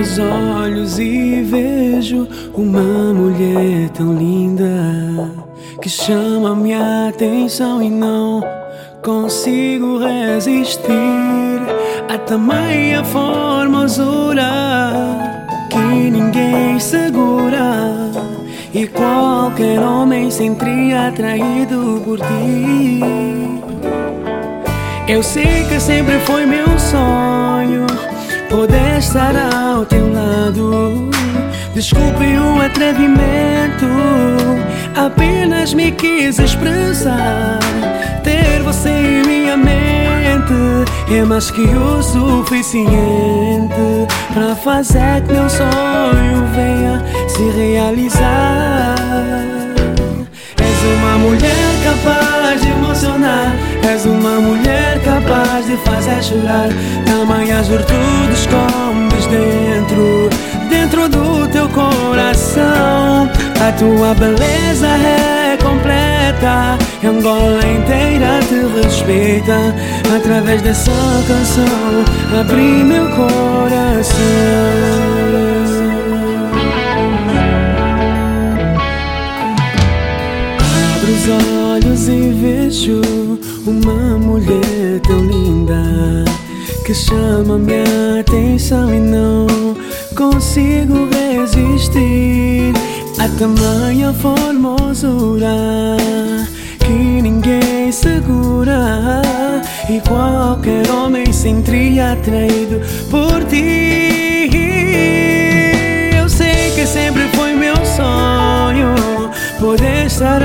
os olhos e vejo uma mulher tão linda que chama minha atenção e não consigo resistir a tamanha formosura que ninguém segura e qualquer homem se sentiria atraído por ti. Eu sei que sempre foi meu sonho poder estar ao teu lado. Desculpe o atrevimento, apenas me quis expressar. Ter você em minha mente é mais que o suficiente para fazer que meu sonho venha se realizar. Capaz de fazer chorar. Tamanhas virtudes escondes dentro, dentro do teu coração. A tua beleza é completa, Angola inteira te respeita. Através dessa canção, abri meu coração. Abro os olhos e vejo uma mulher tão linda que chama minha atenção e não consigo resistir a tamanha formosura que ninguém segura e qualquer homem se sentiria atraído por ti. Eu sei que sempre foi meu sonho poder estar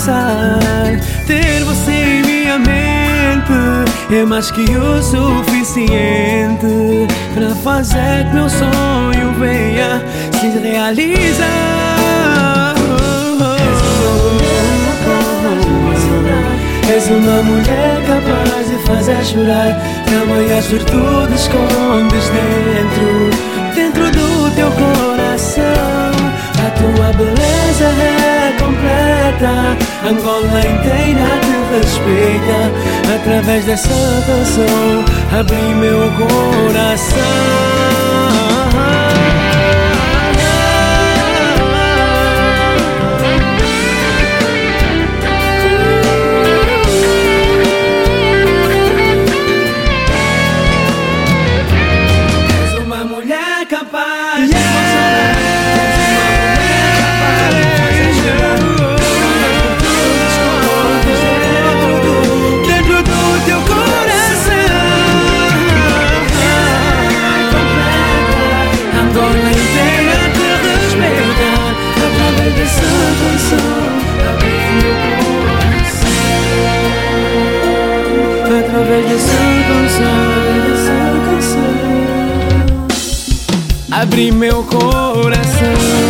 expressar. Ter você em minha mente é mais que o suficiente para fazer que meu sonho venha se realizar. És uma mulher capaz de fazer chorar Tamanhas virtudes escondes dentro Dentro Angola inteira te respeita. Através dessa canção Abri meu coração dessa canção. Abri meu coração